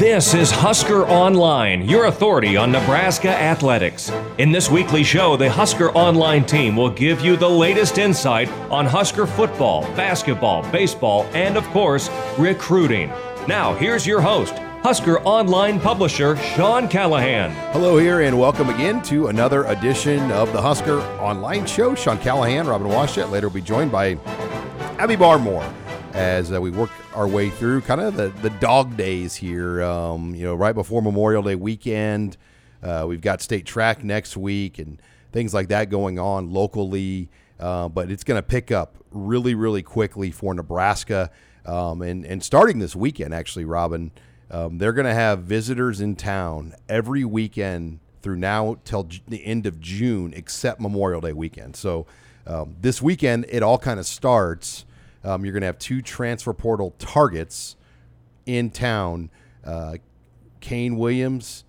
This is Husker Online, your authority on Nebraska athletics. In this weekly show, the Husker Online team will give you the latest insight on Husker football, basketball, baseball, and of course, recruiting. Now, here's your host, Husker Online publisher Sean Callahan. Hello, here, and welcome again to another edition of the Husker Online Show. Sean Callahan, Robin Washut. Later, will be joined by Abby Barmore as uh, we work our way through kind of the, the dog days here. Um, you know, right before Memorial Day weekend, uh, we've got state track next week and things like that going on locally. Uh, but it's going to pick up really, really quickly for Nebraska. Um, and, and starting this weekend, actually, Robin, um, they're going to have visitors in town every weekend through now till the end of June, except Memorial Day weekend. So um, this weekend, it all kind of starts um, you're going to have two transfer portal targets in town uh, Kaine Williams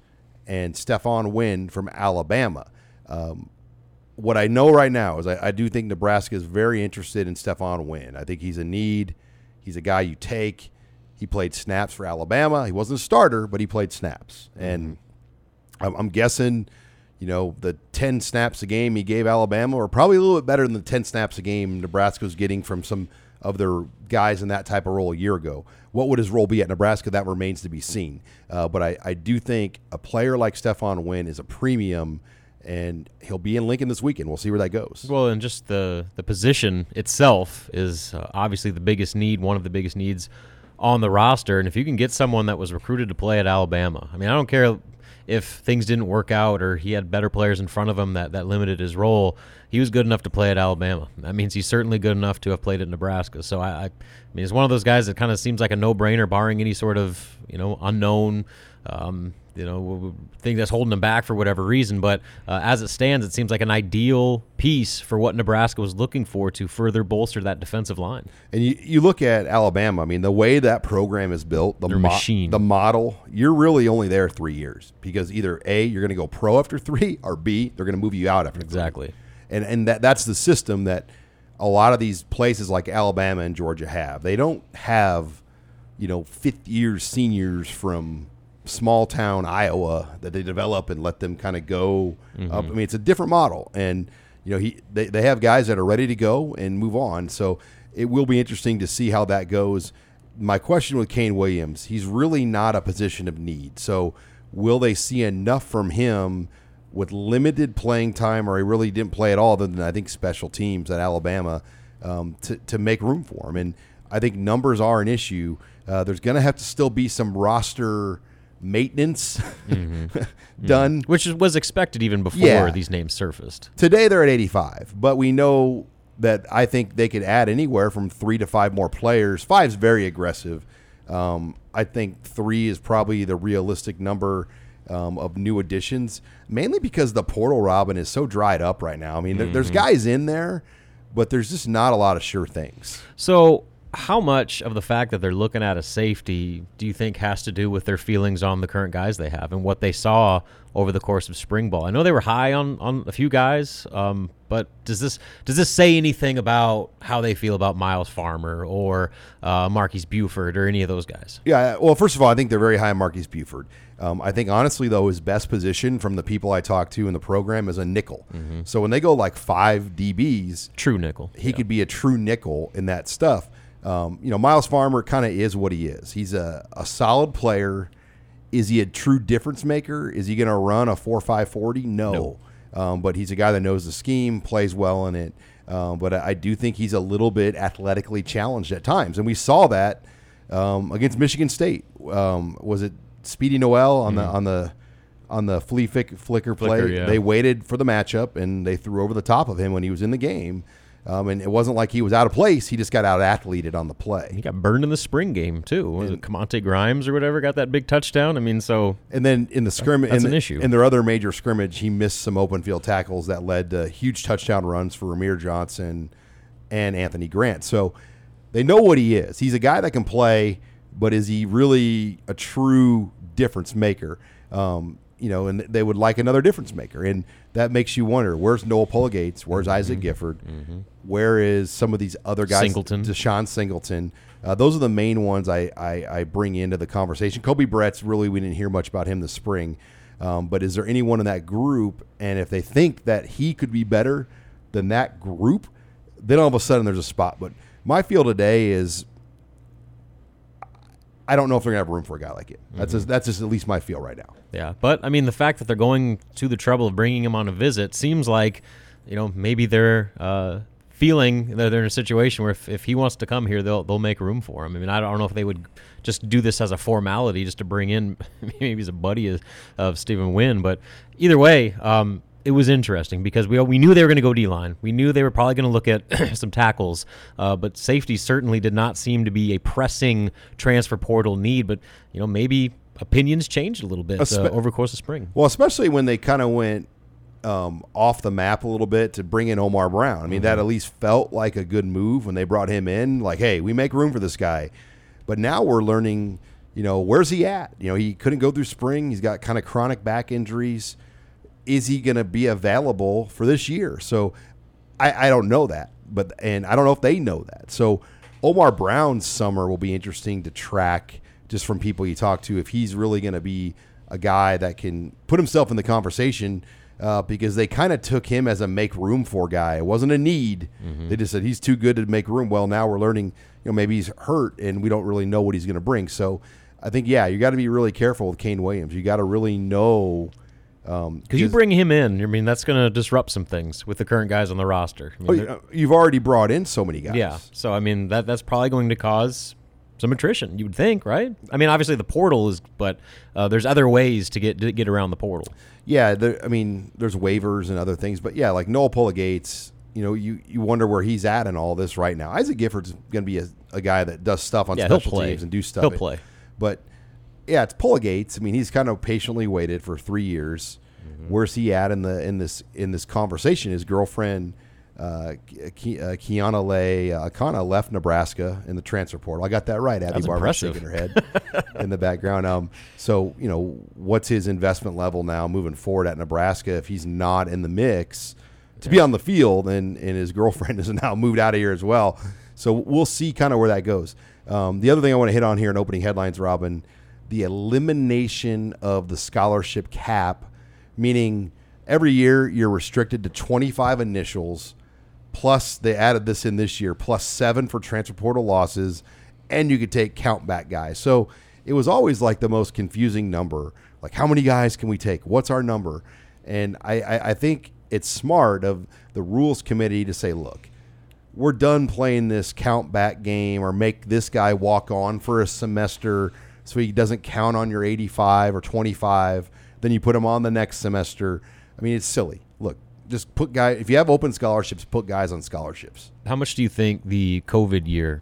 and Stephon Wynn from Alabama. Um, what I know right now is I, I, do think Nebraska is very interested in Stephon Wynn. I think he's a need. He's a guy you take. He played snaps for Alabama. He wasn't a starter, but he played snaps. And mm-hmm. I'm, I'm guessing – you know, the 10 snaps a game he gave Alabama were probably a little bit better than the 10 snaps a game Nebraska was getting from some of their guys in that type of role a year ago. What would his role be at Nebraska? That remains to be seen. Uh, but I, I do think a player like Stephon Wynn is a premium, and he'll be in Lincoln this weekend. We'll see where that goes. Well, and just the the position itself is uh, obviously the biggest need, one of the biggest needs on the roster. And if you can get someone that was recruited to play at Alabama, I mean, I don't care if things didn't work out or he had better players in front of him that, that limited his role, he was good enough to play at Alabama. That means he's certainly good enough to have played at Nebraska. So I, I, I mean, he's one of those guys that kind of seems like a no-brainer, barring any sort of you know unknown um, you know, thing that's holding them back for whatever reason. But uh, as it stands, it seems like an ideal piece for what Nebraska was looking for to further bolster that defensive line. And you, you look at Alabama. I mean, the way that program is built, the mo- machine, the model. You're really only there three years because either a you're going to go pro after three, or b they're going to move you out after exactly. Three. And and that that's the system that a lot of these places like Alabama and Georgia have. They don't have, you know, fifth year seniors from small town Iowa that they develop and let them kind of go mm-hmm. up. I mean, it's a different model, and you know, he they, they have guys that are ready to go and move on. So it will be interesting to see how that goes. My question with Kaine Williams, he's really not a position of need. So will they see enough from him with limited playing time, or he really didn't play at all, other than I think special teams at Alabama, um, to to make room for him? And I think numbers are an issue. Uh, there's going to have to still be some roster maintenance mm-hmm. done, mm-hmm. which was expected even before yeah. these names surfaced. Today they're at 85, but we know that I think they could add anywhere from three to five more players. Five's very aggressive. Um, I think three is probably the realistic number um, of new additions, mainly because the portal Robin is so dried up right now. I mean, mm-hmm. there's guys in there, but there's just not a lot of sure things. So how much of the fact that they're looking at a safety do you think has to do with their feelings on the current guys they have and what they saw over the course of spring ball? I know they were high on, on a few guys, um, but does this does this say anything about how they feel about Myles Farmer or uh, Marques Buford or any of those guys? Yeah, well, first of all, I think they're very high on Marques Buford. Um, I think honestly, though, his best position from the people I talked to in the program is a nickel. Mm-hmm. So when they go like five DBs, true nickel, he yeah. could be a true nickel in that stuff. Um, you know, Myles Farmer kind of is what he is. He's a, a solid player. Is he a true difference maker? Is he going to run a 4 5 40? No. no. Um, but he's a guy that knows the scheme, plays well in it. Um, but I, I, do think he's a little bit athletically challenged at times. And we saw that um, against Michigan State. Um, was it Speedy Noel on mm the on the on the flea flicker play? Flicker, yeah. They waited for the matchup and they threw over the top of him when he was in the game. Um, and it wasn't like he was out of place. He just got out athleted on the play. He got burned in the spring game too. Was it Camonte Grimes or whatever got that big touchdown? I mean, so And then in the scrimmage, That's in, an issue. in their other major scrimmage, he missed some open field tackles that led to huge touchdown runs for Rahmir Johnson and Anthony Grant. So they know what he is. He's a guy that can play, but is he really a true difference maker? Um, you know, and they would like another difference maker, and that makes you wonder: Where's Noa Pola-Gates? Where's Isaac Gifford? Where is some of these other guys? Singleton. DeShon Singleton. Uh, those are the main ones I, I, I bring into the conversation. Koby Bretz really we didn't hear much about him this spring, um, but is there anyone in that group? And if they think that he could be better than that group, then all of a sudden there's a spot. But my feel today is I don't know if they're gonna have room for a guy like it. That's just, that's just at least my feel right now. Yeah, but I mean, the fact that they're going to the trouble of bringing him on a visit seems like, you know, maybe they're uh, feeling that they're in a situation where if, if he wants to come here, they'll they'll make room for him. I mean, I don't know if they would just do this as a formality, just to bring in maybe he's a buddy of, of Stephon Wynn, but either way. Um, it was interesting because we we knew they were going to go D line. We knew they were probably going to look at some tackles, uh, but safety certainly did not seem to be a pressing transfer portal need. But you know, maybe opinions changed a little bit uh, over the course of spring. Well, especially when they kind of went um, off the map a little bit to bring in Omar Brown. I mean, that at least felt like a good move when they brought him in. Like, hey, we make room for this guy. But now we're learning, you know, where's he at? You know, he couldn't go through spring. He's got kind of chronic back injuries. Is he going to be available for this year? So I, I don't know that, but and I don't know if they know that. So Omar Brown's summer will be interesting to track just from people you talk to if he's really going to be a guy that can put himself in the conversation uh, because they kind of took him as a make room for guy. It wasn't a need. They just said he's too good to make room. Well, now we're learning, you know, maybe he's hurt and we don't really know what he's going to bring. So I think yeah, you got to be really careful with Kaine Williams. You got to really know. Um, Because you bring him in, I mean, that's going to disrupt some things with the current guys on the roster. I mean, oh, you- you've already brought in so many guys. yeah. So I mean, that that's probably going to cause some attrition. You would think, right? I mean, obviously the portal is, but uh, there's other ways to get to get around the portal. Yeah, there, I mean, there's waivers and other things, but yeah, like Noa Gates, you know, you, you wonder where he's at in all this right now. Isaac Gifford's going to be a, a guy that does stuff on Yeah, special teams and do stuff. He'll play. But yeah, it's Gates. I mean, he's kind of patiently waited for three years. Mm-hmm. Where's he at in the in this in this conversation? His girlfriend, uh, Ki- uh, Keonilei uh, Akana left Nebraska in the transfer portal. I got that right. Abby That's Barber impressive. shaking her head in the background. Um, so you know, what's his investment level now moving forward at Nebraska if he's not in the mix to be on the field, and and his girlfriend is now moved out of here as well. So we'll see kind of where that goes. Um, the other thing I want to hit on here in opening headlines, Robin, the elimination of the scholarship cap, meaning every year you're restricted to 25 initials plus they added this in this year plus seven for transfer portal losses and you could take count back guys. So it was always like the most confusing number. Like how many guys can we take? What's our number? And i, I, I think it's smart of the rules committee to say look we're done playing this count back game or make this guy walk on for a semester so he doesn't count on your 85 or 25 then you put him on the next semester i mean it's silly look just put guys, if you have open scholarships put guys on scholarships How much do you think the COVID year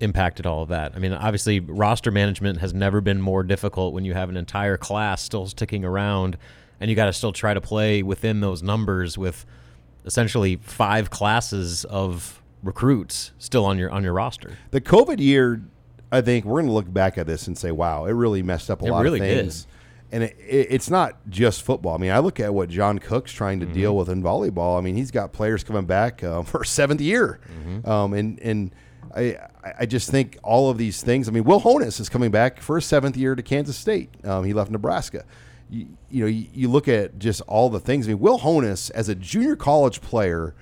impacted all of that? I mean, obviously, roster management has never been more difficult when you have an entire class still sticking around, and you got to still try to play within those numbers with essentially five classes of recruits still on your on your roster. the covid year i think we're going to look back at this and say wow it really messed up a lot of things. It lot really of did. and it, it, it's not just football i mean i look at what john cook's trying to deal with in volleyball i mean he's got players coming back uh, for a seventh year um, and and I, I just think all of these things. I mean, Will Honas is coming back for a seventh year to Kansas State. Um, he left Nebraska. You, you know, you, you look at just all the things. I mean, Will Honas, as a junior college player,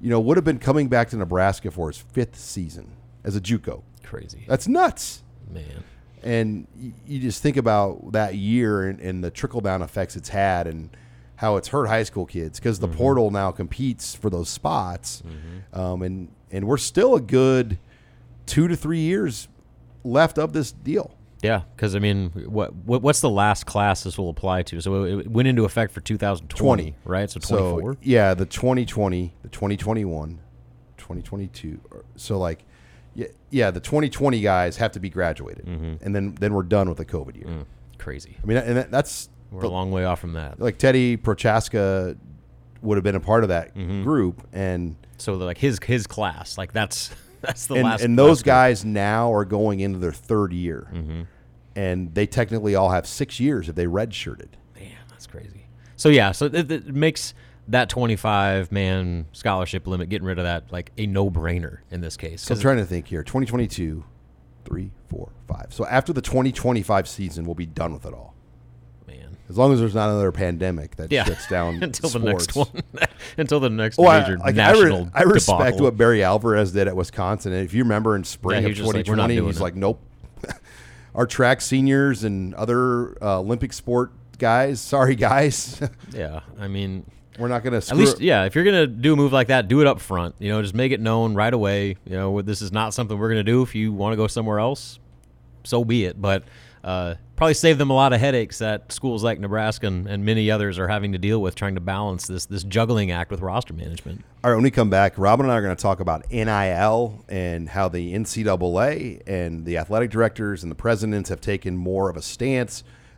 you know, would have been coming back to Nebraska for his fifth season as a JUCO. Crazy, That's nuts. man. And y- you just think about that year and, and the trickle down effects it's had and how it's hurt high school kids because the portal now competes for those spots. Um, and, and we're still a good two to three years left of this deal. Yeah, because I mean, what, what what's the last class this will apply to? So it, it went into effect for 2020, 20. right? So 24. So, yeah, the 2020, the 2021, 2022. So like, yeah, yeah, the 2020 guys have to be graduated, and then then we're done with the COVID year. Mm, crazy. I mean, and that, that's We're a long way off from that. like Teddy Prochazka would have been a part of that Mm-hmm. group, and So like his his class, like that's that's the and, last. and those last group. guys now are going into their third year, Mm-hmm. and they technically all have six years if they redshirted. Man, that's crazy. So yeah, so it, it makes that 25 man scholarship limit, getting rid of that, like a no brainer in this case. So I'm trying to think here. 2022, three, four, five. So after the 2025 season, we'll be done with it all. man, As long as there's not another pandemic that yeah, shuts down until the next one, until the next Well, I, major like, I, re- I respect debacle. what Barry Alvarez did at Wisconsin. And if you remember in spring Yeah, of was just like, "We're 2020, doing he's it." like, nope. Our track seniors and other uh, Olympic sport guys, sorry guys, Yeah, I mean, we're not going to at least yeah, if you're gonna do a move like that, do it up front. You know, just make it known right away. You know, this is not something we're gonna do. If you want to go somewhere else, so be it. But uh, probably save them a lot of headaches that schools like Nebraska and, and many others are having to deal with trying to balance this this juggling act with roster management. All right, when we come back, Robin and I are going to talk about NIL and how the NCAA and the athletic directors and the presidents have taken more of a stance.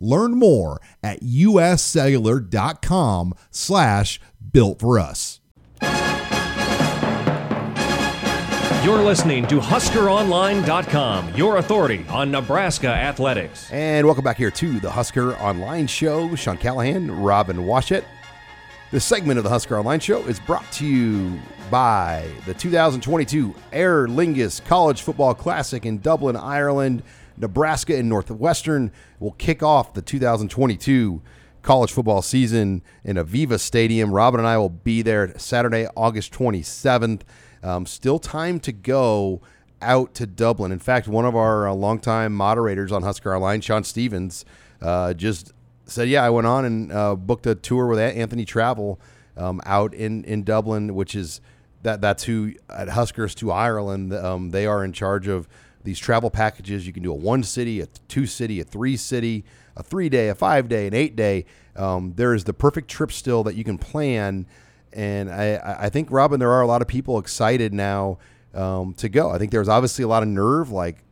Learn more at uscellular.com slash built for us. You're listening to HuskerOnline.com, your authority on Nebraska athletics. And welcome back here to the Husker Online Show. Sean Callahan, Robin Washut. This segment of the Husker Online Show is brought to you by the 2022 Aer Lingus College Football Classic in Dublin, Ireland. Nebraska and Northwestern will kick off the 2022 college football season in Aviva Stadium. Robin and I will be there Saturday, August 27th. Um, still time to go out to Dublin. In fact, one of our uh, longtime moderators on Husker Online, Sean Stevens, uh, just said, "Yeah, I went on and uh, booked a tour with Anthony Travel um, out in in Dublin, which is that that's who at Huskers to Ireland. Um, they are in charge of these travel packages. You can do a one city, a two city, a three city, a three day, a five day, an eight day. Um, there is the perfect trip still that you can plan." And I, I- think Robin, there are a lot of people excited now um, to go. I think there's obviously a lot of nerve, like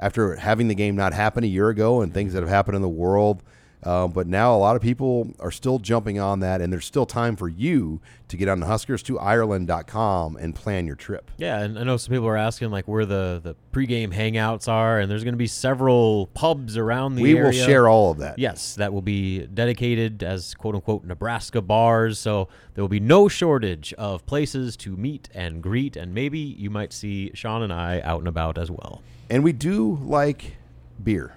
after having the game not happen a year ago and things that have happened in the world. Um, but now a lot of people are still jumping on that, and there's still time for you to get on the Huskers2Ireland.com and plan your trip. Yeah, and I know some people are asking like where the the pregame hangouts are, and there's going to be several pubs around the we area. will share all of that. Yes, that will be dedicated as quote unquote Nebraska bars. So there will be no shortage of places to meet and greet, and maybe you might see Sean and I out and about as well. And we do like beer.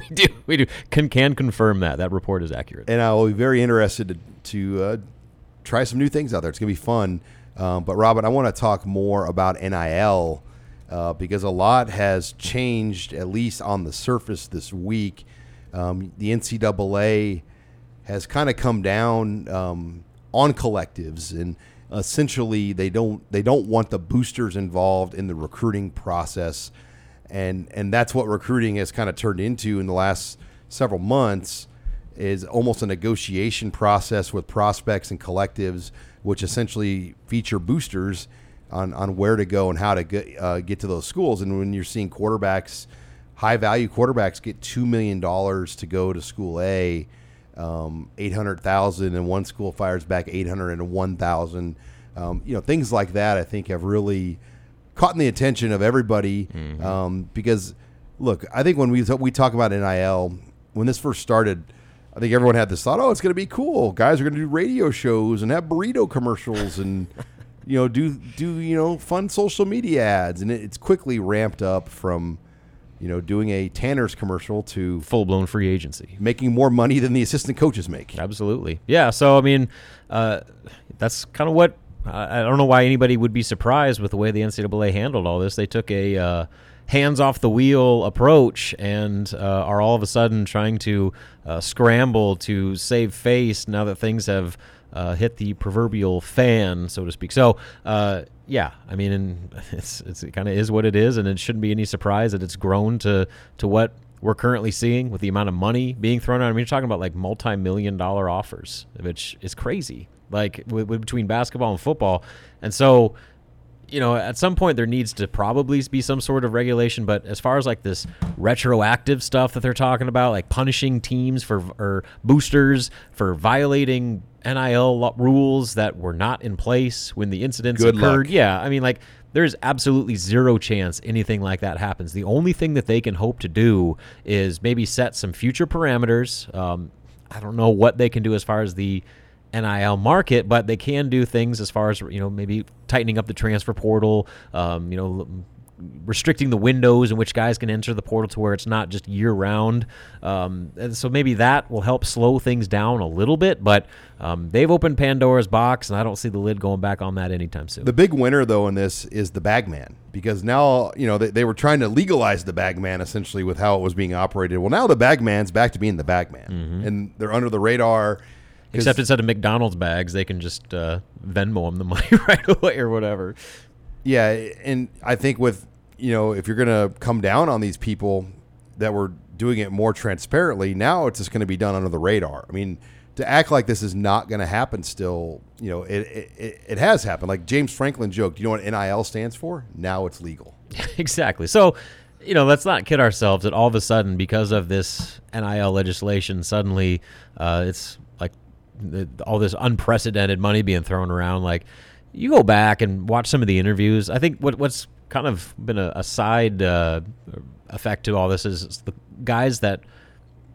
we do, we do. Can can confirm that that report is accurate. and I will be very interested to, to uh, try some new things out there. It's going to be fun. Um, but Robin, I want to talk more about NIL uh, because a lot has changed, at least on the surface this week. Um, the NCAA has kind of come down um, on collectives, and essentially they don't they don't want the boosters involved in the recruiting process, and and that's what recruiting has kind of turned into in the last several months is almost a negotiation process with prospects and collectives, which essentially feature boosters on, on where to go and how to get, uh, get to those schools. And when you're seeing quarterbacks, high value quarterbacks get $2 million to go to school A, um, 800,000 and one school fires back 801,000. Um, you know, things like that I think have really caught in the attention of everybody um, because look, I think when we we talk about NIL, when this first started, I think everyone had this thought, oh, it's going to be cool. Guys are going to do radio shows and have burrito commercials and you know do do you know fun social media ads, and it, it's quickly ramped up from you know doing a Tanner's commercial to Full blown free agency. making more money than the assistant coaches make. Absolutely. Yeah. So I mean, uh, that's kind of what I, don't know why anybody would be surprised with the way the NCAA handled all this. They took a uh, hands off the wheel approach and uh, are all of a sudden trying to uh, scramble to save face now that things have uh, hit the proverbial fan, so to speak. So, uh, yeah, I mean, it's, it's it kind of is what it is, and it shouldn't be any surprise that it's grown to to what we're currently seeing with the amount of money being thrown out. I mean, you're talking about like multi-million dollar offers, which is crazy. Like with, with between basketball and football, and so you know, at some point there needs to probably be some sort of regulation. But as far as like this retroactive stuff that they're talking about, like punishing teams for or boosters for violating NIL rules that were not in place when the incidents Good occurred, luck. yeah, I mean, like there's absolutely zero chance anything like that happens. The only thing that they can hope to do is maybe set some future parameters. Um, I don't know what they can do as far as the NIL market, but they can do things as far as you know, maybe tightening up the transfer portal. Um, you know, restricting the windows in which guys can enter the portal to where it's not just year round. Um, and so maybe that will help slow things down a little bit. But um, they've opened Pandora's box, and I don't see the lid going back on that anytime soon. The big winner, though, in this is the bagman because now you know they, they were trying to legalize the bagman essentially with how it was being operated. Well, now the bagman's back to being the bagman, and they're under the radar. Except instead of McDonald's bags, they can just uh, Venmo them the money right away or whatever. Yeah, and I think with you know if you're going to come down on these people that were doing it more transparently, now it's just going to be done under the radar. I mean, to act like this is not going to happen still, you know, it, it it has happened. Like James Franklin joked, you know what NIL stands for? Now it's legal. exactly. So, you know, let's not kid ourselves that all of a sudden, because of this NIL legislation, suddenly uh, it's all this unprecedented money being thrown around. Like, you go back and watch some of the interviews. I think what what's kind of been a, a side uh, effect to all this is, is the guys that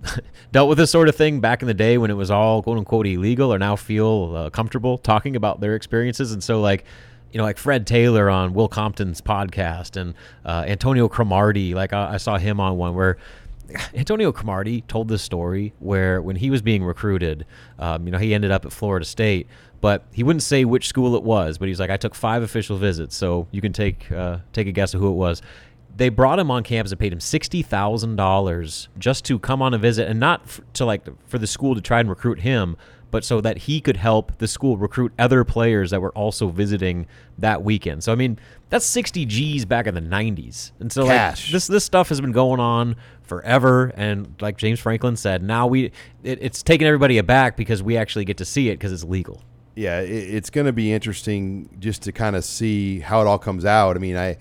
dealt with this sort of thing back in the day when it was all quote unquote illegal or now feel uh, comfortable talking about their experiences. And so, like, you know, like Fred Taylor on Will Compton's podcast and uh, Antonio Cromartie, like I, I saw him on one where Antonio Cromartie told this story where when he was being recruited, um, you know, he ended up at Florida State, but he wouldn't say which school it was. But he's like, I took five official visits, so you can take uh, take a guess of who it was. They brought him on campus and paid him sixty thousand dollars just to come on a visit, and not f- to like for the school to try and recruit him, but so that he could help the school recruit other players that were also visiting that weekend. So I mean, that's sixty G's back in the '90s, and so Cash. like this this stuff has been going on forever. And like James Franklin said, now we it, it's taking everybody aback because we actually get to see it because it's legal. yeah, it, it's going to be interesting just to kind of see how it all comes out. I mean, I,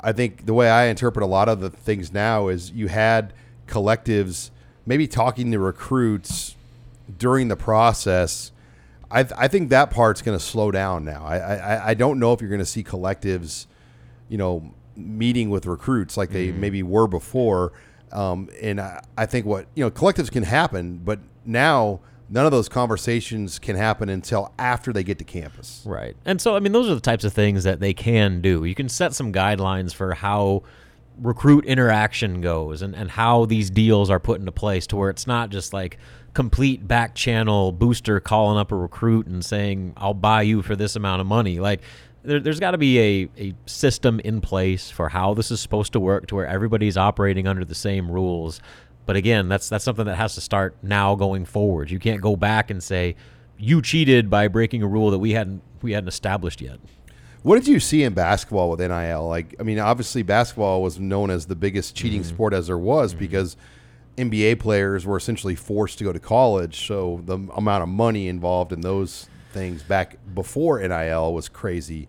I think the way I interpret a lot of the things now is you had collectives maybe talking to recruits during the process. I, th- I think that part's going to slow down now. I, I, I don't know if you're going to see collectives, you know, meeting with recruits like they maybe were before. Um, and I, I think what you know, collectives can happen, but now none of those conversations can happen until after they get to campus. Right. And so, I mean, those are the types of things that they can do. You can set some guidelines for how recruit interaction goes and, and how these deals are put into place to where it's not just like complete back channel booster calling up a recruit and saying, I'll buy you for this amount of money. Like, there, there's got to be a, a system in place for how this is supposed to work to where everybody's operating under the same rules. But again, that's that's something that has to start now going forward. You can't go back and say you cheated by breaking a rule that we hadn't we hadn't established yet. What did you see in basketball with NIL? Like, I mean, obviously basketball was known as the biggest cheating mm-hmm. sport as there was mm-hmm. because NBA players were essentially forced to go to college. So the amount of money involved in those things back before NIL was crazy.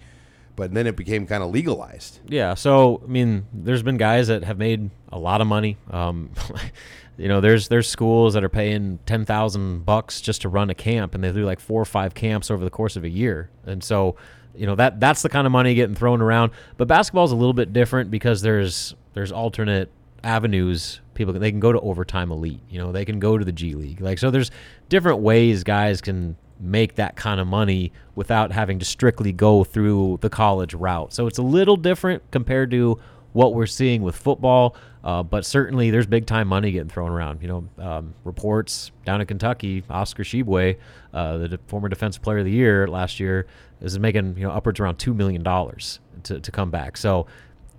But then it became kind of legalized. Yeah, so I mean, there's been guys that have made a lot of money. Um, you know, there's there's schools that are paying ten thousand bucks just to run a camp, and they do like four or five camps over the course of a year. And so, you know, that that's the kind of money getting thrown around. But basketball is a little bit different because there's there's alternate avenues. People can, they can go to overtime elite. You know, they can go to the G League. Like so, there's different ways guys can make that kind of money without having to strictly go through the college route. So it's a little different compared to what we're seeing with football. Uh, but certainly, there's big time money getting thrown around. You know, um, reports down in Kentucky, Oscar Tshiebwe, uh, the de- former Defensive Player of the Year last year, is making you know upwards around two million dollars to to come back. So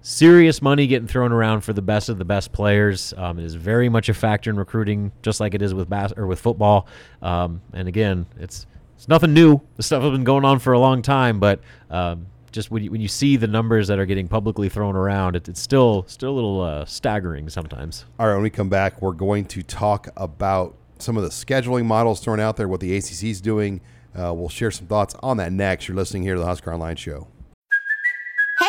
serious money getting thrown around for the best of the best players. Um, very much a factor in recruiting, just like it is with bas- or with football. Um, and again, it's it's nothing new. The stuff has been going on for a long time, but um, just when you, when you see the numbers that are getting publicly thrown around, it, it's still still a little uh, staggering sometimes. All right, when we come back, we're going to talk about some of the scheduling models thrown out there, what the ACC is doing. Uh, we'll share some thoughts on that next. You're listening here to the Husker Online Show.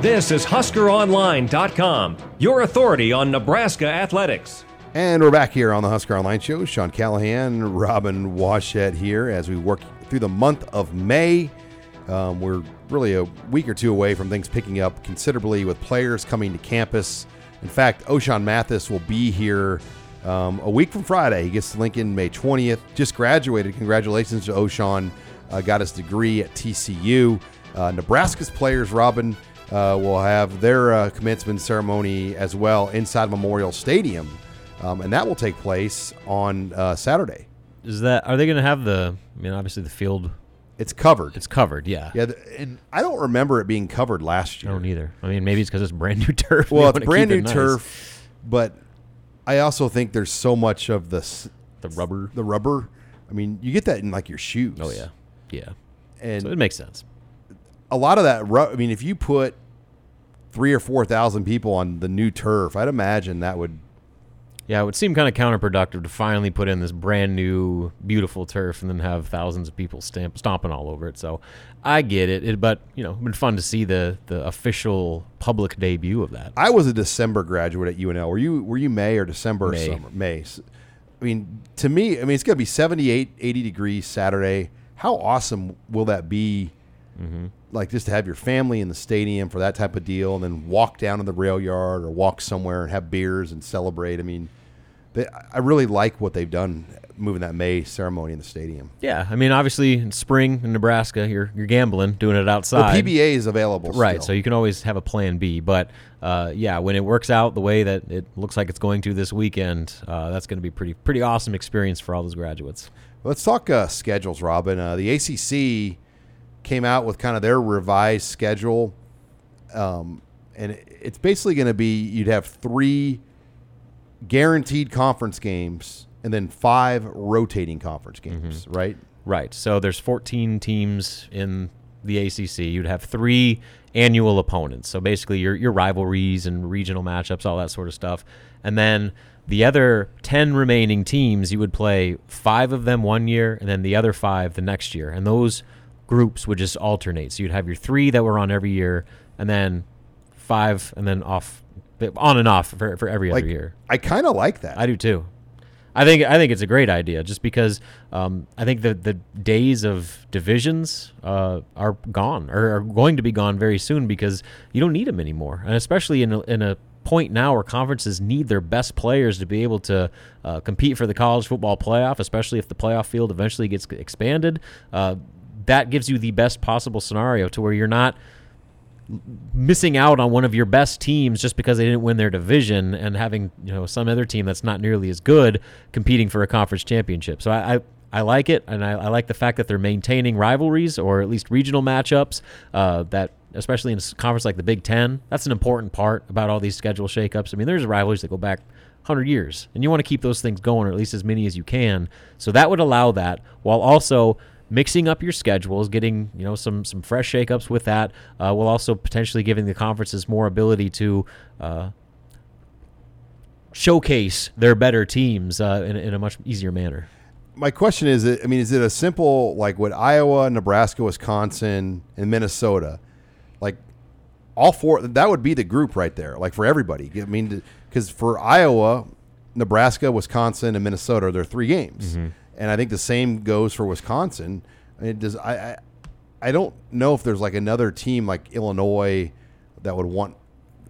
This is HuskerOnline.com, your authority on Nebraska athletics. And we're back here on the Husker Online Show. Sean Callahan, Robin Washut here as we work through the month of May. Um, we're really a week or two away from things picking up considerably with players coming to campus. In fact, Ochaun Mathis will be here um, a week from Friday. He gets to Lincoln May 20th. Just graduated. Congratulations to Ochaun. Uh, got his degree at TCU. Uh, Nebraska's players, Robin, uh, will have their uh, commencement ceremony as well inside Memorial Stadium, um, and that will take place on uh, Saturday. Is that are they going to have the? I mean, obviously the field It's covered. it's covered. Yeah. yeah, th- and I don't remember it being covered last year. I don't either. I mean, maybe it's because it's brand new turf. Well, it's brand new it nice. turf, but I also think there's so much of the The rubber. the rubber. I mean, you get that in like your shoes. Oh yeah, yeah. and So it makes sense. a lot of that. I mean, if you put three or four thousand people on the new turf, I'd imagine that would. Yeah, it would seem kind of counterproductive to finally put in this brand new, beautiful turf and then have thousands of people stamp, stomping all over it. So I get it, it but you know, it's been fun to see the the official public debut of that. I was a December graduate at UNL. Were you? Were you May or December? Or May. summer? May. I mean, to me, I mean, it's going to be 78, 80 degrees Saturday. How awesome will that be? Mm-hmm. Like just to have your family in the stadium for that type of deal, and then walk down to the rail yard or walk somewhere and have beers and celebrate. I mean, they, I really like what they've done moving that May ceremony in the stadium. Yeah, I mean, obviously in spring in Nebraska, you're you're gambling, doing it outside. The. PBA is available, Right, still. so you can always have a plan B. But uh, yeah, when it works out the way that it looks like it's going to this weekend, uh, that's going to be pretty pretty awesome experience for all those graduates. Let's talk uh, schedules, Robin. Uh, the ACC came out with kind of their revised schedule, um, and it's basically going to be you'd have three guaranteed conference games and then five rotating conference games, right? Right. So there's 14 teams in the ACC. You'd have three annual opponents. So basically your your rivalries and regional matchups, all that sort of stuff. And then the other 10 remaining teams, you would play 5 of them one year and then the other 5 the next year. And those groups would just alternate. So you'd have your 3 that were on every year and then 5 and then off on and off for, for every Like other year. I kind of like that. I do too. I think I think it's a great idea, just because um, I think the the days of divisions uh, are gone or are going to be gone very soon because you don't need them anymore, and especially in a, in a point now where conferences need their best players to be able to uh, compete for the college football playoff, especially if the playoff field eventually gets expanded. Uh, that gives you the best possible scenario to where you're not missing out on one of your best teams just because they didn't win their division and having you know some other team that's not nearly as good competing for a conference championship. So I I, I like it, and I, I like the fact that they're maintaining rivalries or at least regional matchups. Uh, that especially in a conference like the Big Ten, that's an important part about all these schedule shakeups. I mean, there's rivalries that go back. 100 years and you want to keep those things going or at least as many as you can so that would allow that while also mixing up your schedules, getting you know some some fresh shakeups with that, uh, will also potentially giving the conferences more ability to uh, showcase their better teams uh, in, in a much easier manner. My question is, I mean, is it a simple like what Iowa, Nebraska, Wisconsin, and Minnesota, like all four that would be the group right there, like for everybody. I mean, because for Iowa, Nebraska, Wisconsin, and Minnesota there are their three games, mm-hmm. and I think the same goes for Wisconsin. It does. I, I I don't know if there's like another team like Illinois that would want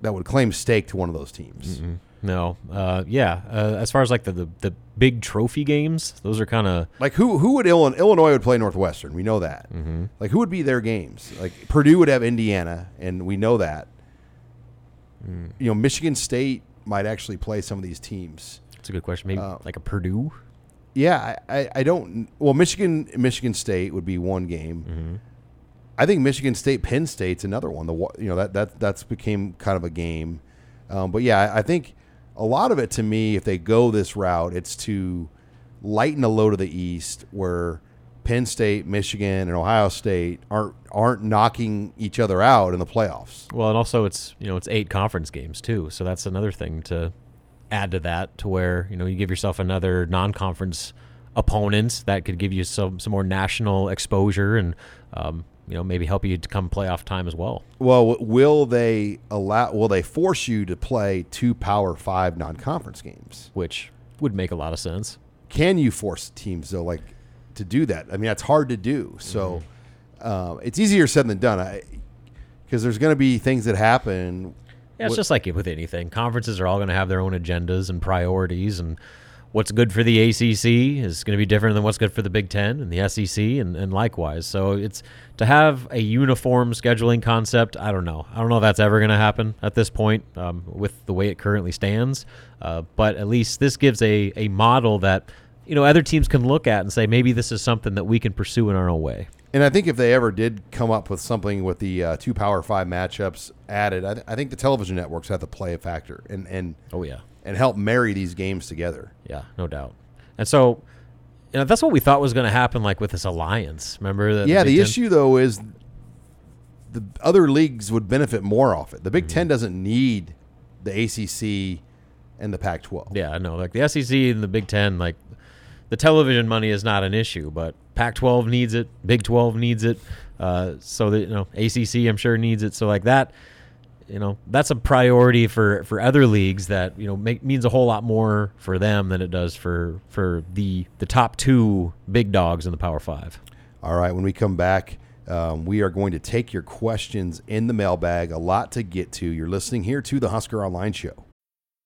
that would claim stake to one of those teams. Mm-hmm. No, uh, yeah. Uh, as far as like the, the, the big trophy games, those are kind of Like who who would Illinois, Illinois would play Northwestern? We know that. Mm-hmm. Like who would be their games? Like Purdue would have Indiana, and we know that. You know, Michigan State might actually play some of these teams. That's a good question. Maybe Uh, like a Purdue. Yeah, I, I, I don't. Well, Michigan Michigan State would be one game. I think Michigan State Penn State's another one. The you know that that that's became kind of a game. Um, but yeah, I, I think a lot of it to me, if they go this route, it's to lighten the load of the East, where Penn State, Michigan, and Ohio State aren't aren't knocking each other out in the playoffs. Well, and also it's you know it's eight conference games too, so that's another thing to add to that, to where you know you give yourself another non-conference opponents that could give you some some more national exposure and um, you know maybe help you to come playoff time as well. Well, will they allow? Will they force you to play two Power Five non-conference games? which would make a lot of sense. can you force teams though like to do that i mean that's hard to do so um, it's easier said than done because there's going to be things that happen Yeah, it's just like with anything. Conferences are all going to have their own agendas and priorities, and what's good for the ACC is going to be different than what's good for the Big Ten and the SEC, and, and likewise. So it's to have a uniform scheduling concept. I don't know. I don't know if that's ever going to happen at this point um, with the way it currently stands. Uh, but at least this gives a a model that you know other teams can look at and say maybe this is something that we can pursue in our own way. and i think if they ever did come up with something with the uh, two power five matchups added I, th- I think the television networks have to play a factor and and Oh yeah. And help marry these games together Yeah, no doubt. And so, you know, that's what we thought was going to happen, like with this alliance. Remember that? yeah Big the issue though is the other leagues would benefit more off it the big ten doesn't need the acc and the pac 12 Yeah, I know. Like the SEC and the Big Ten, like the television money is not an issue, but Pac-12 needs it, Big 12 needs it. Uh, so that you know, ACC I'm sure needs it. So like that, you know, that's a priority for for other leagues that you know make, means a whole lot more for them than it does for for the the top two big dogs in the Power Five. All right, when we come back, um, we are going to take your questions in the mailbag. A lot to get to. You're listening here to the Husker Online Show.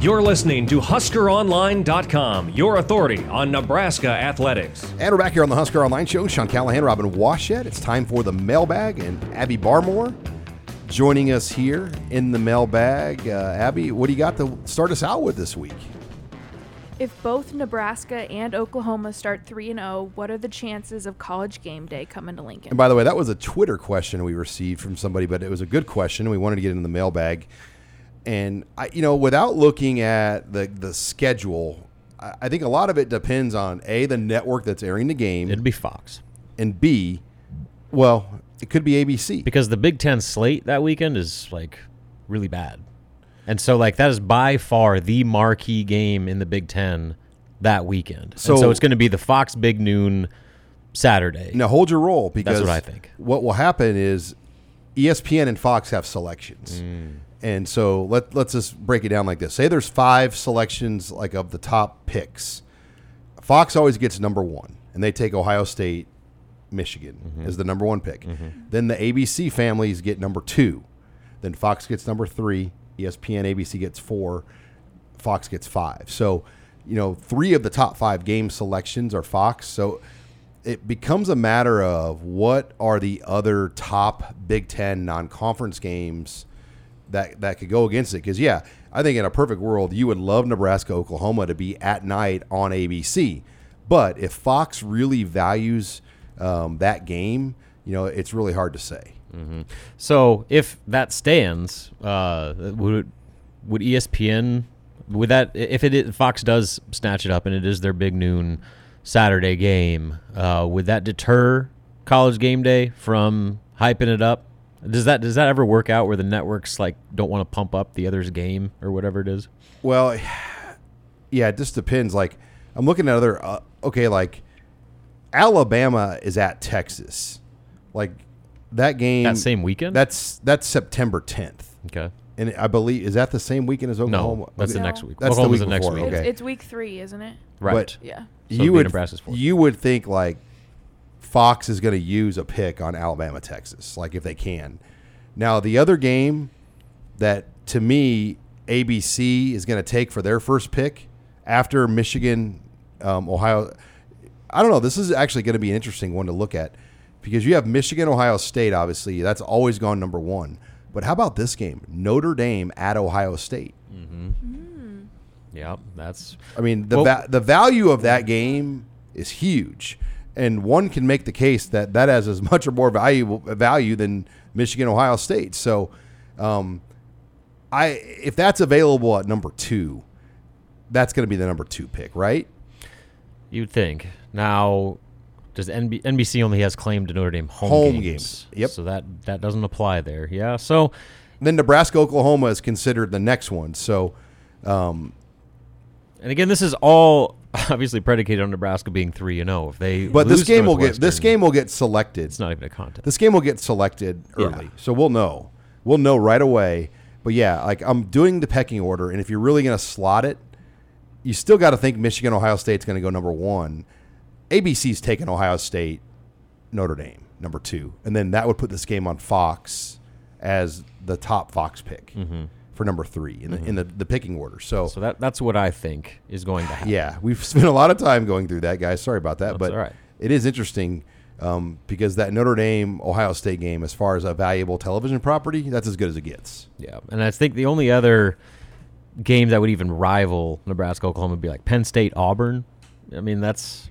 You're listening to HuskerOnline.com, your authority on Nebraska athletics. And we're back here on the Husker Online Show. Sean Callahan, Robin Washut. It's time for the mailbag, and Abby Barmore joining us here in the mailbag. Uh, Abby, what do you got to start us out with this week? If both Nebraska and Oklahoma start 3 and 0, what are the chances of college game day coming to Lincoln? And by the way, that was a Twitter question we received from somebody, but it was a good question. We wanted to get in the mailbag. And I, you know, without looking at the the schedule, I, I think a lot of it depends on a the network that's airing the game, It'd be Fox and b, well, it could be ABC. because the Big Ten slate that weekend is like really bad, and so like that is by far the marquee game in the Big Ten that weekend. So, So- so it's going to be the Fox Big Noon Saturday. Now hold your roll because what I think. What will happen is ESPN and Fox have selections. Mm. And so let let's just break it down like this. Say there's five selections like of the top picks. Fox always gets number 1 and they take Ohio State, Michigan Mm-hmm. as the number 1 pick. Then the ABC families get number 2. Then Fox gets number 3, ESPN ABC gets 4, Fox gets 5. So, you know, 3 of the top 5 game selections are Fox. So it becomes a matter of what are the other top Big Ten non-conference games that that could go against it. Because yeah, I think in a perfect world, you would love Nebraska Oklahoma to be at night on ABC. But if Fox really values um, that game, you know, it's really hard to say. So if that stands, uh, would would ESPN would that if it is, Fox does snatch it up and it is their big noon Saturday game, uh, would that deter College Game Day from hyping it up? Does that does that ever work out where the networks like don't want to pump up the other's game or whatever it is? Well, yeah, it just depends. Like, I'm looking at other. Uh, okay, like Alabama is at Texas. Like that game. That same weekend? That's that's September 10th, Okay. and I believe is that the same weekend as Oklahoma? No, that's the next week. That's the week the next before, week. okay. It's, it's week three, isn't it? Right. But Yeah. So you would Nebraska's you would think like Fox is going to use a pick on Alabama Texas, like if they can. Now the other game that to me ABC is going to take for their first pick after Michigan, um, Ohio. I don't know. This is actually going to be an interesting one to look at because you have Michigan, Ohio State. Obviously, that's always gone number one. But how about this game, Notre Dame at Ohio State? Yep, that's I mean, the Well- va- the value of that game is huge, and one can make the case that that has as much or more valuable value than Michigan Ohio State. So, um, I if that's available at number two, that's going to be the number two pick, right? You'd think. Now, does NB- NBC only has claim to Notre Dame home, Home games? games. Yep. So that that doesn't apply there. Yeah. So Then Nebraska Oklahoma is considered the next one. So, um, and again, this is all obviously predicated on Nebraska being three and zero. If they but lose this game will get this game will get selected. It's not even a contest. This game will get selected Yeah. early, so we'll know. We'll know right away. But yeah, like I'm doing the pecking order, and if you're really going to slot it, you still got to think Michigan, Ohio State's going to go number one. ABC's taking Ohio State, Notre Dame number two, and then that would put this game on Fox as the top Fox pick mm-hmm. For number three in the in the, the picking order. So, so that that's what I think is going to happen. yeah, we've spent a lot of time going through that, guys. Sorry about that, That's but right. it is interesting um, because that Notre Dame Ohio State game, as far as a valuable television property, that's as good as it gets. Yeah, and I think the only other game that would even rival Nebraska Oklahoma would be like Penn State Auburn. I mean, that's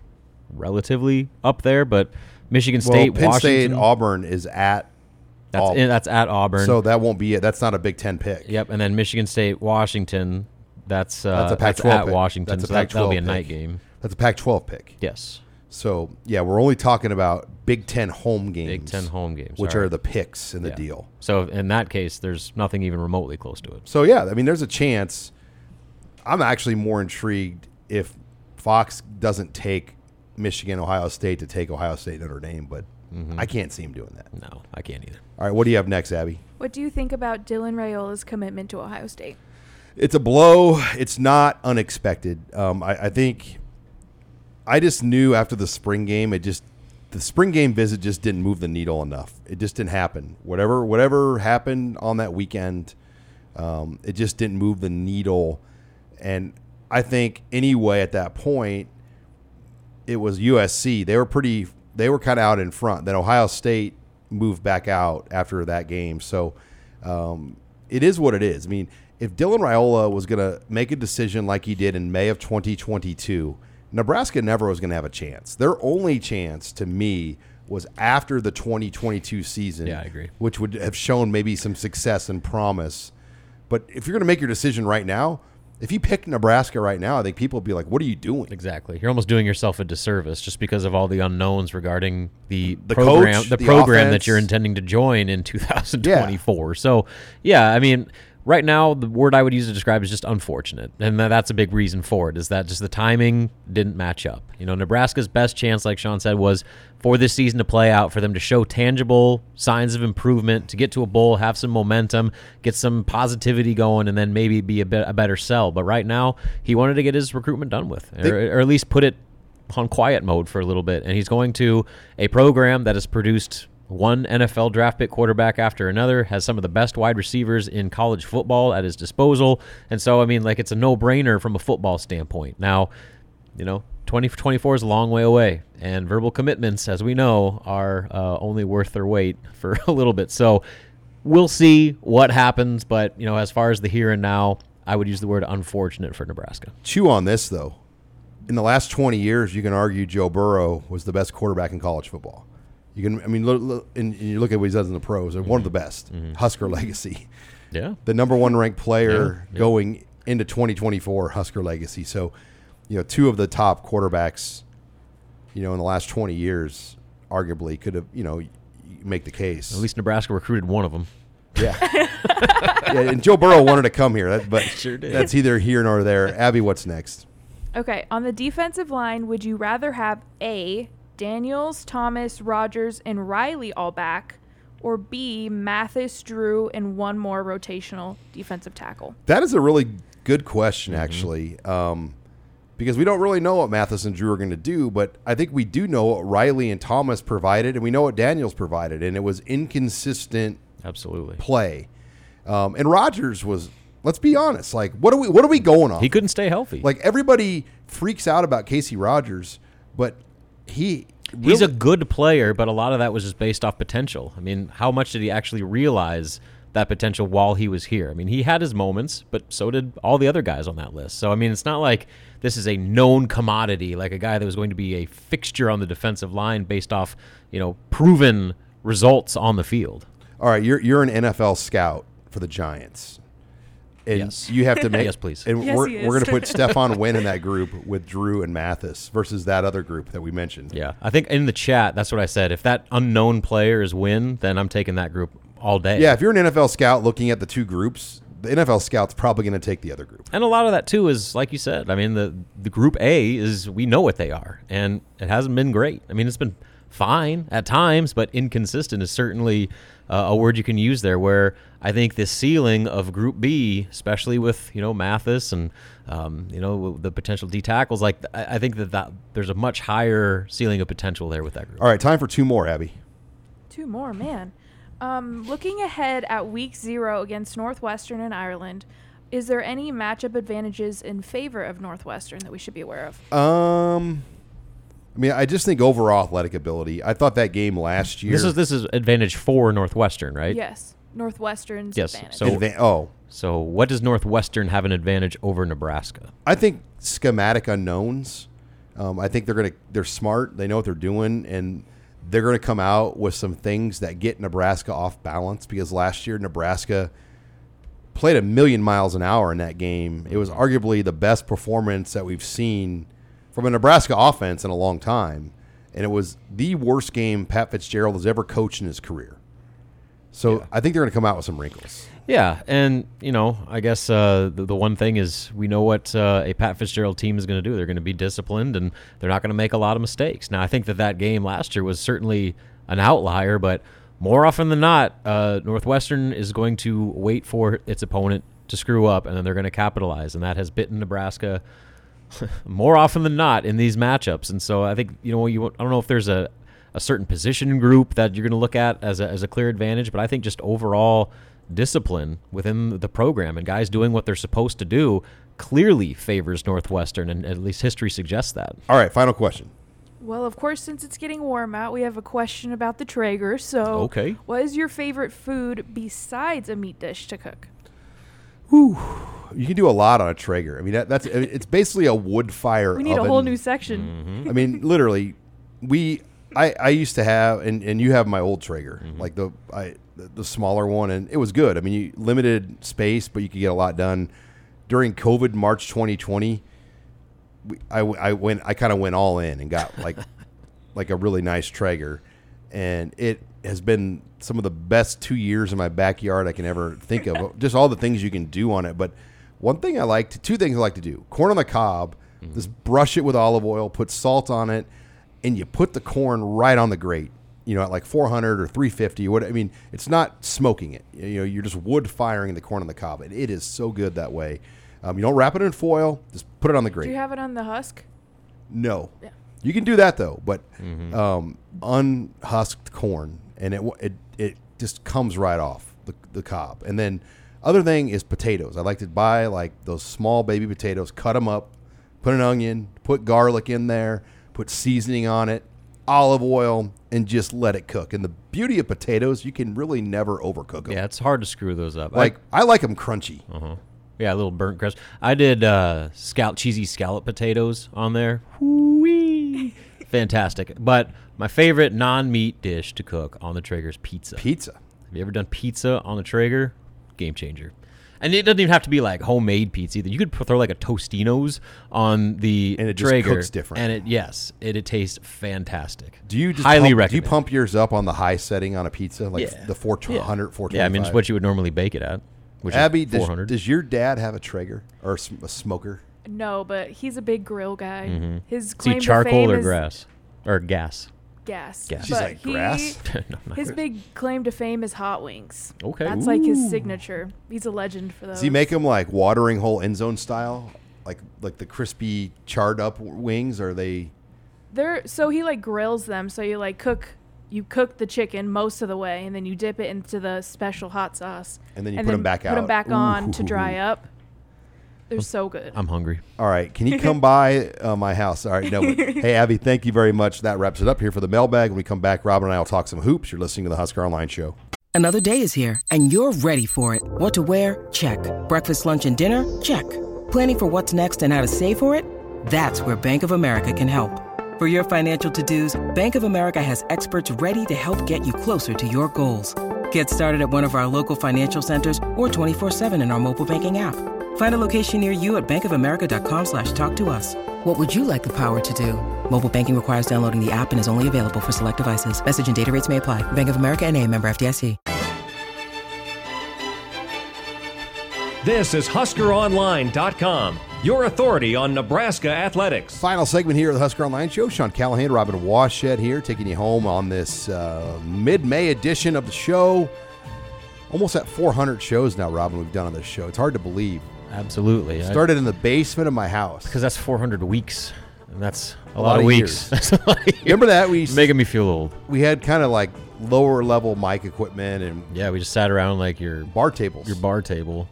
relatively up there, but Michigan State, well, Penn Washington, State Auburn is at that's Auburn. that's at Auburn. so that won't be it. That's not a Big Ten pick. Yep, and then Michigan State, Washington. That's uh, That's a Pac-12 at pick. Washington. That's a so that, that'll be a Pac-12 night game. That's a Pac-12 pick. Yes, So yeah, we're only talking about Big Ten home games. Big Ten home games, which all are the picks in the Yeah. deal. So in that case, there's nothing even remotely close to it. So yeah, I mean, there's a chance. I'm actually more intrigued if Fox doesn't take Michigan, Ohio State to take Ohio State Notre Dame, but Mm-hmm. I can't see him doing that. No, I can't either. All right, what do you have next, Abby? What do you think about Dylan Raiola's commitment to Ohio State? It's a blow. It's not unexpected. Um, I, I think I just knew after the spring game, it just the spring game visit just didn't move the needle enough. It just didn't happen. Whatever whatever happened on that weekend, um, it just didn't move the needle. And I think anyway at that point, it was USC. They were pretty. They were kind of out in front. Then Ohio State moved back out after that game. So um, it is what it is. I mean, if Dylan Raiola was going to make a decision like he did in May of 2022, Nebraska never was going to have a chance. Their only chance, to me, was after the 2022 season. Yeah, I agree. Which would have shown maybe some success and promise. But if you're going to make your decision right now, if you pick Nebraska right now, I think people would be like, "What are you doing?" Exactly. You're almost doing yourself a disservice just because of all the unknowns regarding the, The program, coach, the, the program offense. that you're intending to join in 2024. So, yeah, I mean, right now the word I would use to describe is just unfortunate, and that's a big reason for it. Is that just the timing didn't match up? You know, Nebraska's best chance, like Sean said, was for this season to play out, for them to show tangible signs of improvement, to get to a bowl, have some momentum, get some positivity going, and then maybe be a bit a better sell. But right now, he wanted to get his recruitment done with, or, or at least put it on quiet mode for a little bit. And he's going to a program that has produced one NFL draft pick quarterback after another, has some of the best wide receivers in college football at his disposal. And so, I mean, like, it's a no brainer from a football standpoint. Now, you know, 2024 is a long way away, and verbal commitments, as we know, are uh, only worth their weight for a little bit. So we'll see what happens. But, you know, as far as the here and now, I would use the word unfortunate for Nebraska. Chew on this though. In the last 20 years, you can argue Joe Burrow was the best quarterback in college football. You can, I mean, look, look, and, and you look at what he does in the pros. They're one of the mm-hmm. best. Mm-hmm. Husker legacy, Yeah. the number one ranked player Yeah, yeah. going into 2024. Husker legacy. So, you know, two of the top quarterbacks, you know, in the last 20 years, arguably could have, you know, y- make the case. At least Nebraska recruited one of them. Yeah. yeah, and Joe Burrow wanted to come here, that, but Sure did. that's either here nor there. Abby, what's next? Okay, on the defensive line, would you rather have A, Daniels, Thomas, Rogers, and Riley all back, or B, Mathis, Drew, and one more rotational defensive tackle? That is a really good question, actually, um, because we don't really know what Mathis and Drew are going to do, but I think we do know what Riley and Thomas provided, and we know what Daniels provided, and it was inconsistent Absolutely. play. Um, and Rogers was, let's be honest, like what are we what are we going on? He couldn't stay healthy. like everybody freaks out about Casey Rogers, but he He's a good player, but a lot of that was just based off potential. I mean, how much did he actually realize that potential while he was here? I mean, he had his moments, but so did all the other guys on that list. So, I mean, it's not like this is a known commodity, like a guy that was going to be a fixture on the defensive line based off, you know, proven results on the field. All right, you're you're an NFL scout for the Giants. And Yes. you have to make Yes, please. And Yes, we're, we're going to put Stephon Wynn in that group with Drew and Mathis versus that other group that we mentioned. Yeah, I think in the chat, that's what I said. If that unknown player is Wynn, then I'm taking that group all day. Yeah, if you're an NFL scout looking at the two groups, the NFL scout's probably going to take the other group. And a lot of that too is like you said. I mean, the the group A is we know what they are, and it hasn't been great. I mean, it's been fine at times, but inconsistent is certainly uh, a word you can use there. Where I think the ceiling of Group B, especially with you know Mathis and um, you know the potential D tackles, like I, I think that, that there's a much higher ceiling of potential there with that group. All right, time for two more, Abby. Two more, man. Um, looking ahead at week zero against Northwestern and Ireland, is there any matchup advantages in favor of Northwestern that we should be aware of? Um, I mean, I just think overall athletic ability. I thought that game last year. This is this is advantage for Northwestern, right? Yes, Northwestern's Yes, advantage. so- adva- oh, So what does Northwestern have an advantage over Nebraska? I think schematic unknowns. Um, I think they're gonna they're smart. They know what they're doing, and they're gonna come out with some things that get Nebraska off balance. Because last year Nebraska played a million miles an hour in that game. It was arguably the best performance that we've seen from a Nebraska offense in a long time, and it was the worst game Pat Fitzgerald has ever coached in his career. So I think they're gonna come out with some wrinkles. Yeah, and you know, I guess uh, the, the one thing is we know what uh, a Pat Fitzgerald team is going to do. They're going to be disciplined, and they're not going to make a lot of mistakes. Now, I think that that game last year was certainly an outlier, but more often than not, uh, Northwestern is going to wait for its opponent to screw up, and then they're going to capitalize, and that has bitten Nebraska more often than not in these matchups. And so I think you know you I don't know if there's a a certain position group that you're going to look at as a, as a clear advantage, but I think just overall discipline within the program and guys doing what they're supposed to do clearly favors Northwestern, and at least history suggests that. All right, final question. Well, of course, since it's getting warm out, we have a question about the Traeger. So, Okay. what is your favorite food besides a meat dish to cook? You can do a lot on a Traeger. I mean, that, that's it's basically a wood fire. We need a whole new section. Mm-hmm. I mean, literally, we I I used to have and and you have my old Traeger, mm-hmm. like the I the, the smaller one, and it was good. I mean, you limited space, but you could get a lot done. During COVID, March 2020, we, I w- I went I kind of went all in and got like like a really nice Traeger, and it has been some of the best two years in my backyard I can ever think of. Just all the things you can do on it. But one thing I like to, two things I like to do: corn on the cob, just brush it with olive oil, put salt on it, and you put the corn right on the grate. You know, at like 400 or 350 what. I mean, it's not smoking it. You know, you're just wood firing the corn on the cob, and it is so good that way. Um, you don't wrap it in foil; just put it on the grate. Do you have it on the husk? No. Yeah. You can do that though, but um, unhusked corn, and it it it just comes right off the, the cob. And then other thing is potatoes. I like to buy like those small baby potatoes, cut them up, put an onion, put garlic in there, put seasoning on it, olive oil, and just let it cook. And the beauty of potatoes, you can really never overcook them. Yeah, it's hard to screw those up. Like I like them crunchy. Uh-huh. Yeah, a little burnt crust. I did uh, scal- cheesy scallop potatoes on there. Whoo-wee. fantastic. But my favorite non-meat dish to cook on the Traeger is pizza. Pizza. Have you ever done pizza on the Traeger? Game changer. And it doesn't even have to be like homemade pizza either. You could throw like a Tostino's on the And it just Traeger, cooks different. And it yes, it, it tastes fantastic. Do you just highly pump, Do recommend? you pump yours up on the high setting on a pizza, like Yeah. the 400, Yeah. 425? Yeah, I mean it's what you would normally bake it at, which Abby, is does, 400. does your dad have a Traeger or a, smoker? No, but he's a big grill guy. Mhm. His Is he claim to charcoal fame or is grass or gas? Gas. Gas. She's But like, he- grass? No, His grass. big claim to fame is hot wings. Okay. That's like his signature. He's a legend for those. Does he make them like watering hole end zone style, like like the crispy charred up wings? Or are they? They're so he like grills them. So you like cook, you cook the chicken most of the way, and then you dip it into the special hot sauce. And then you put them back out. Put them out. back on to dry up. They're so good. I'm hungry. All right, can you come by uh, my house? All right, no. but- hey, Abby, thank you very much. That wraps it up here for the mailbag. When we come back, Robin and I will talk some hoops. You're listening to the Husker Online Show. Another day is here, and you're ready for it. What to wear? Check. Breakfast, lunch, and dinner? Check. Planning for what's next and how to save for it? That's where Bank of America can help. For your financial to-dos, Bank of America has experts ready to help get you closer to your goals. Get started at one of our local financial centers or 24-7 in our mobile banking app. Find a location near you at bankofamerica.com slash talk to us. What would you like the power to do? Mobile banking requires downloading the app and is only available for select devices. Message and data rates may apply. Bank of America and a member FDIC. This is HuskerOnline.com, your authority on Nebraska athletics. Final segment here of the Husker Online Show. Sean Callahan, Robin Washut here, taking you home on this uh, mid-May edition of the show. Almost at 400 shows now, Robin. We've done on this show. It's hard to believe. Absolutely. I- Started in the basement of my house. because that's 400 weeks, and that's a, A lot, lot of weeks. years. That's a lot of years. Remember that we making me feel old. we had kind of like lower level mic equipment and Yeah, we just sat around like your bar tables. your bar table.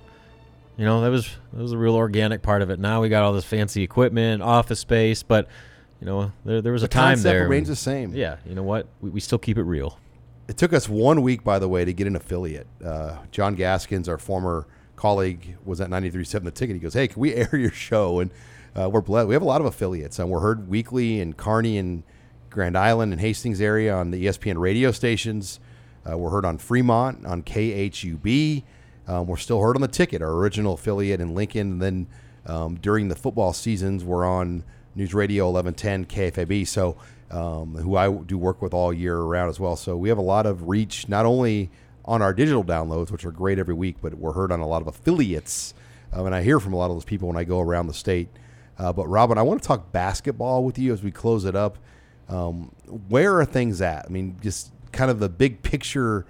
You know, that was that was a real organic part of it. Now we got all this fancy equipment, office space, but you know, there there was The a time there. remains when- the same. Yeah, you know what? We, we still keep it real. It took us one week, by the way, to get an affiliate. Uh, John Gaskins, our former colleague, was at 93.7 The Ticket. He goes, hey, can we air your show? And uh, we're blessed. We have a lot of affiliates, and we're heard weekly in Kearney and Grand Island and Hastings area on the ESPN radio stations. Uh, we're heard on Fremont, on KHUB. Um, we're still heard on The Ticket, our original affiliate in Lincoln. And then um, during the football seasons, we're on News Radio 1110 KFAB. So, um, who I do work with all year around as well. So we have a lot of reach, not only on our digital downloads, which are great every week, but we're heard on a lot of affiliates. Um, and I hear from a lot of those people when I go around the state. Uh, but Robin, I want to talk basketball with you as we close it up. Um, where are things at? I mean, just kind of the big picture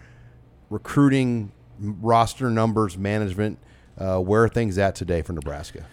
recruiting, roster numbers, management. Uh, where are things at today for Nebraska?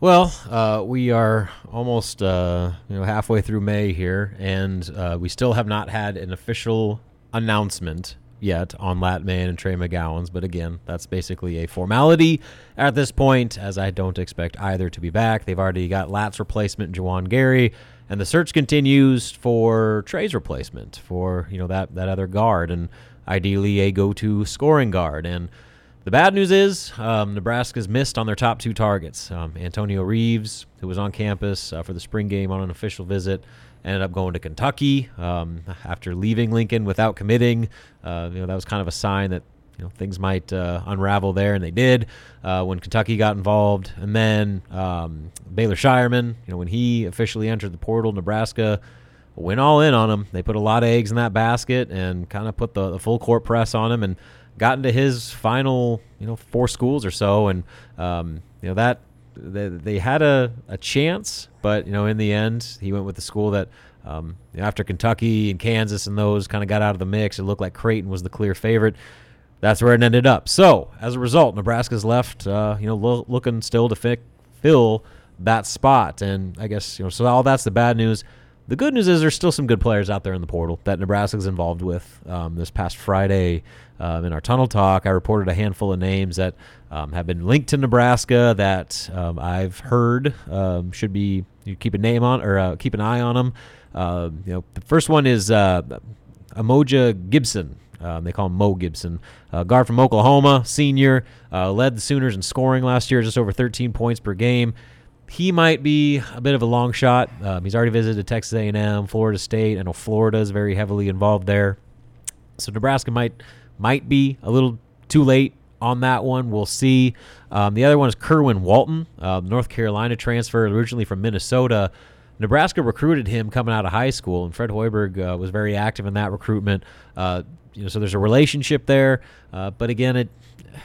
Well, uh, we are almost uh, you know halfway through May here, and uh, we still have not had an official announcement yet on Lat Mayen and Trey McGowens. But again, that's basically a formality at this point, as I don't expect either to be back. They've already got Lat's replacement, Juwan Gary, and the search continues for Trey's replacement for you know that that other guard, and ideally a go-to scoring guard. And the bad news is um, Nebraska's missed on their top two targets. Um, Antonio Reeves, who was on campus uh, for the spring game on an official visit, ended up going to Kentucky um, after leaving Lincoln without committing. Uh, you know that was kind of a sign that you know things might uh, unravel there, and they did uh, when Kentucky got involved. And then um, Baylor Scheierman, you know, when he officially entered the portal, Nebraska went all in on him. They put a lot of eggs in that basket and kind of put the, the full court press on him and got into his final, you know, four schools or so. And, um, you know, that they, they had a, a chance, but, you know, in the end, he went with the school that, um, after Kentucky and Kansas and those kind of got out of the mix, it looked like Creighton was the clear favorite. That's where it ended up. So, as a result, Nebraska's left, uh, you know, lo- looking still to fi- fill that spot. And I guess, you know, so all that's the bad news. The good news is there's still some good players out there in the portal that Nebraska's involved with. Um, this past Friday um, in our tunnel talk, I reported a handful of names that um, have been linked to Nebraska that um, I've heard um, should be you keep a name on or uh, keep an eye on them. Uh, you know, the first one is uh, Umoja Gibson. Um, they call him Mo Gibson. Uh, guard from Oklahoma, senior, uh, led the Sooners in scoring last year, just over 13 points per game. He might be a bit of a long shot. Um, he's already visited Texas A&M, Florida State. I know Florida is very heavily involved there, so Nebraska might might be a little too late on that one. We'll see. Um, the other one is Kerwin Walton, uh, North Carolina transfer, originally from Minnesota. Nebraska recruited him coming out of high school, and Fred Hoiberg uh, was very active in that recruitment. Uh, you know, so there's a relationship there. Uh, but again, it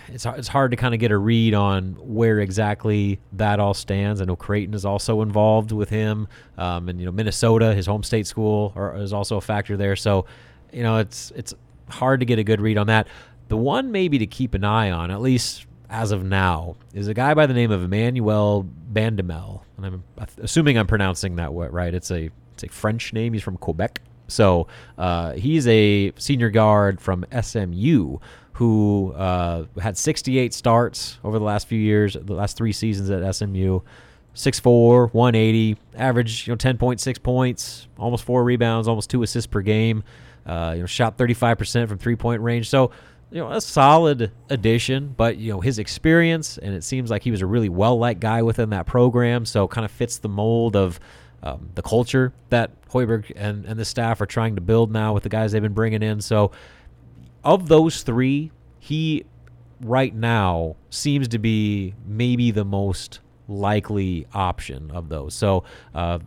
it's it's hard to kind of get a read on where exactly that all stands. I know Creighton is also involved with him, um, and you know Minnesota, his home state school, are, is also a factor there. So, you know, it's it's hard to get a good read on that. The one maybe to keep an eye on, at least as of now, is a guy by the name of Emmanuel Bandoumel, and I'm assuming I'm pronouncing that right. It's a it's a French name. He's from Quebec. So uh, he's a senior guard from SMU who uh, had 68 starts over the last few years, the last three seasons at SMU. 6'4", 180, average you know 10.6 points, almost four rebounds, almost two assists per game. Uh, you know, shot 35% from three point range. So, you know, a solid addition, but you know his experience, and it seems like he was a really well liked guy within that program. So, kind of fits the mold of um, the culture that Hoiberg and and the staff are trying to build now with the guys they've been bringing in. So, of those three, he right now seems to be maybe the most likely option of those. So, uh,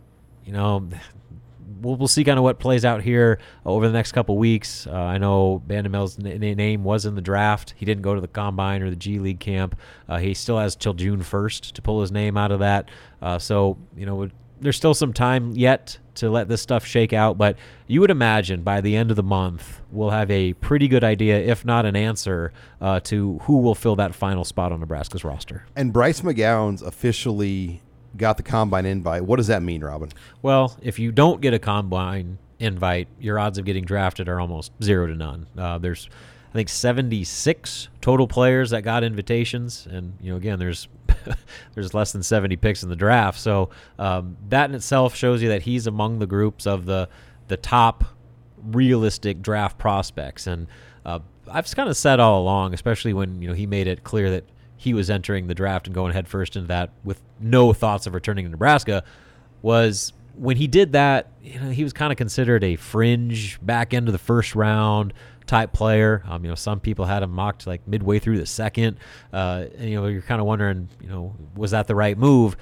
you know, we'll, we'll see kind of what plays out here over the next couple weeks. Uh, I know Bandoumel's n- name was in the draft. He didn't go to the combine or the G League camp. Uh, he still has till June 1st to pull his name out of that. Uh, so, you know, there's still some time yet to let this stuff shake out, but you would imagine by the end of the month we'll have a pretty good idea, if not an answer, uh, to who will fill that final spot on Nebraska's roster. And Bryce McGowens officially got the combine invite. What does that mean, Robin? Well, if you don't get a combine invite, your odds of getting drafted are almost zero to none. Uh, there's I think 76 total players that got invitations, and you know, again, there's there's less than 70 picks in the draft. So um, that in itself shows you that he's among the groups of the the top realistic draft prospects. And uh, I've kind of said all along, especially when you know he made it clear that he was entering the draft and going headfirst into that with no thoughts of returning to Nebraska, was when he did that, you know, he was kind of considered a fringe back end of the first round type player. Um, you know, some people had him mocked like midway through the second. Uh, and, you know, you're kind of wondering, you know, was that the right move?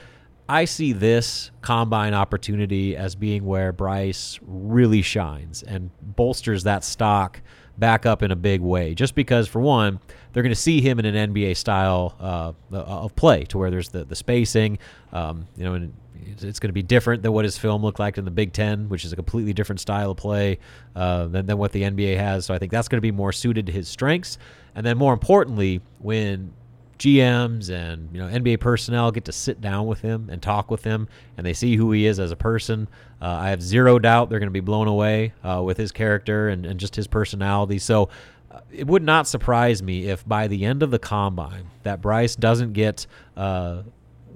I see this combine opportunity as being where Bryce really shines and bolsters that stock back up in a big way. Just because, for one, they're going to see him in an NBA style uh, of play, to where there's the the spacing, um, you know, and it's going to be different than what his film looked like in the Big Ten, which is a completely different style of play uh, than, than what the NBA has. So I think that's going to be more suited to his strengths. And then more importantly, when GMs and you know NBA personnel get to sit down with him and talk with him, and they see who he is as a person. Uh, I have zero doubt they're going to be blown away uh, with his character and, and just his personality. So uh, it would not surprise me if by the end of the combine that Bryce doesn't get uh,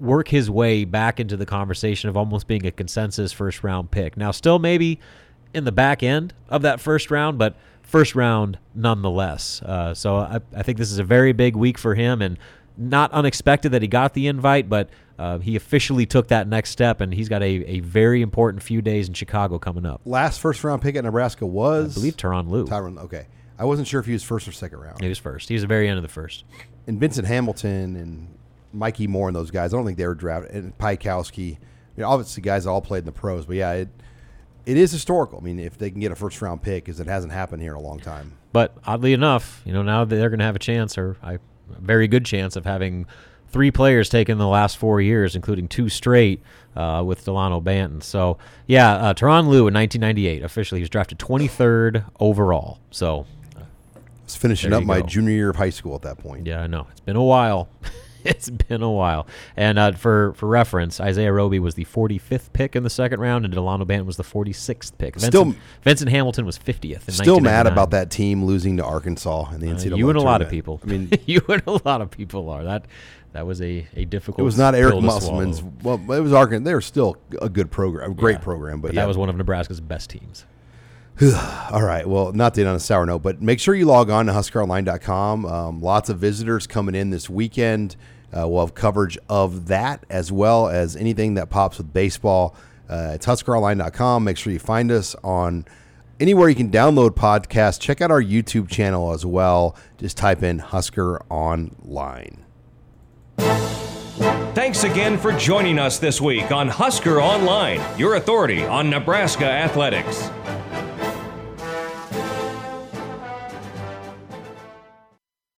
work his way back into the conversation of almost being a consensus first round pick. Now, still maybe in the back end of that first round, but first round nonetheless. Uh, so I, I, think this is a very big week for him and not unexpected that he got the invite, but uh, he officially took that next step and he's got a, a very important few days in Chicago coming up. Last first round pick at Nebraska was? I believe Tyronn Lue. Tyronn, okay. I wasn't sure if he was first or second round. He was first. He was the very end of the first. And Venson Hamilton and Mikki Moore and those guys. I don't think they were drafted. And Piatkowski, you know, obviously guys all played in the pros, but yeah, it it is historical. I mean, if they can get a first round pick, because it hasn't happened here in a long time. But oddly enough, you know, now they're going to have a chance, or a very good chance of having three players taken in the last four years, including two straight uh, with Delano Banton. So, yeah, uh, Tyronn Lue in 1998, officially, he was drafted 23rd overall. So, I was finishing up my junior year of high school at that point. Yeah, I know. It's been a while. it's been a while. And uh, for for reference, Isaiah Roby was the 45th pick in the second round, and Delano Banton was the 46th pick. Venson, still, Venson Hamilton was 50th. still mad about that team losing to Arkansas in the NCAA. Uh, you and a lot of people. I mean, you and a lot of people are that. That was a, a difficult. It was not Eric Musselman's. Well, it was Arkansas. They were still a good program, a great yeah, program, but, but yeah. that was one of Nebraska's best teams. All right. Well, not to end on a sour note, but make sure you log on to huskeronline.com. Um, lots of visitors coming in this weekend. Uh, we'll have coverage of that as well as anything that pops with baseball. Uh, it's huskeronline.com. Make sure you find us on anywhere you can download podcasts. Check out our YouTube channel as well. Just type in Husker Online. Thanks again for joining us this week on Husker Online, your authority on Nebraska athletics.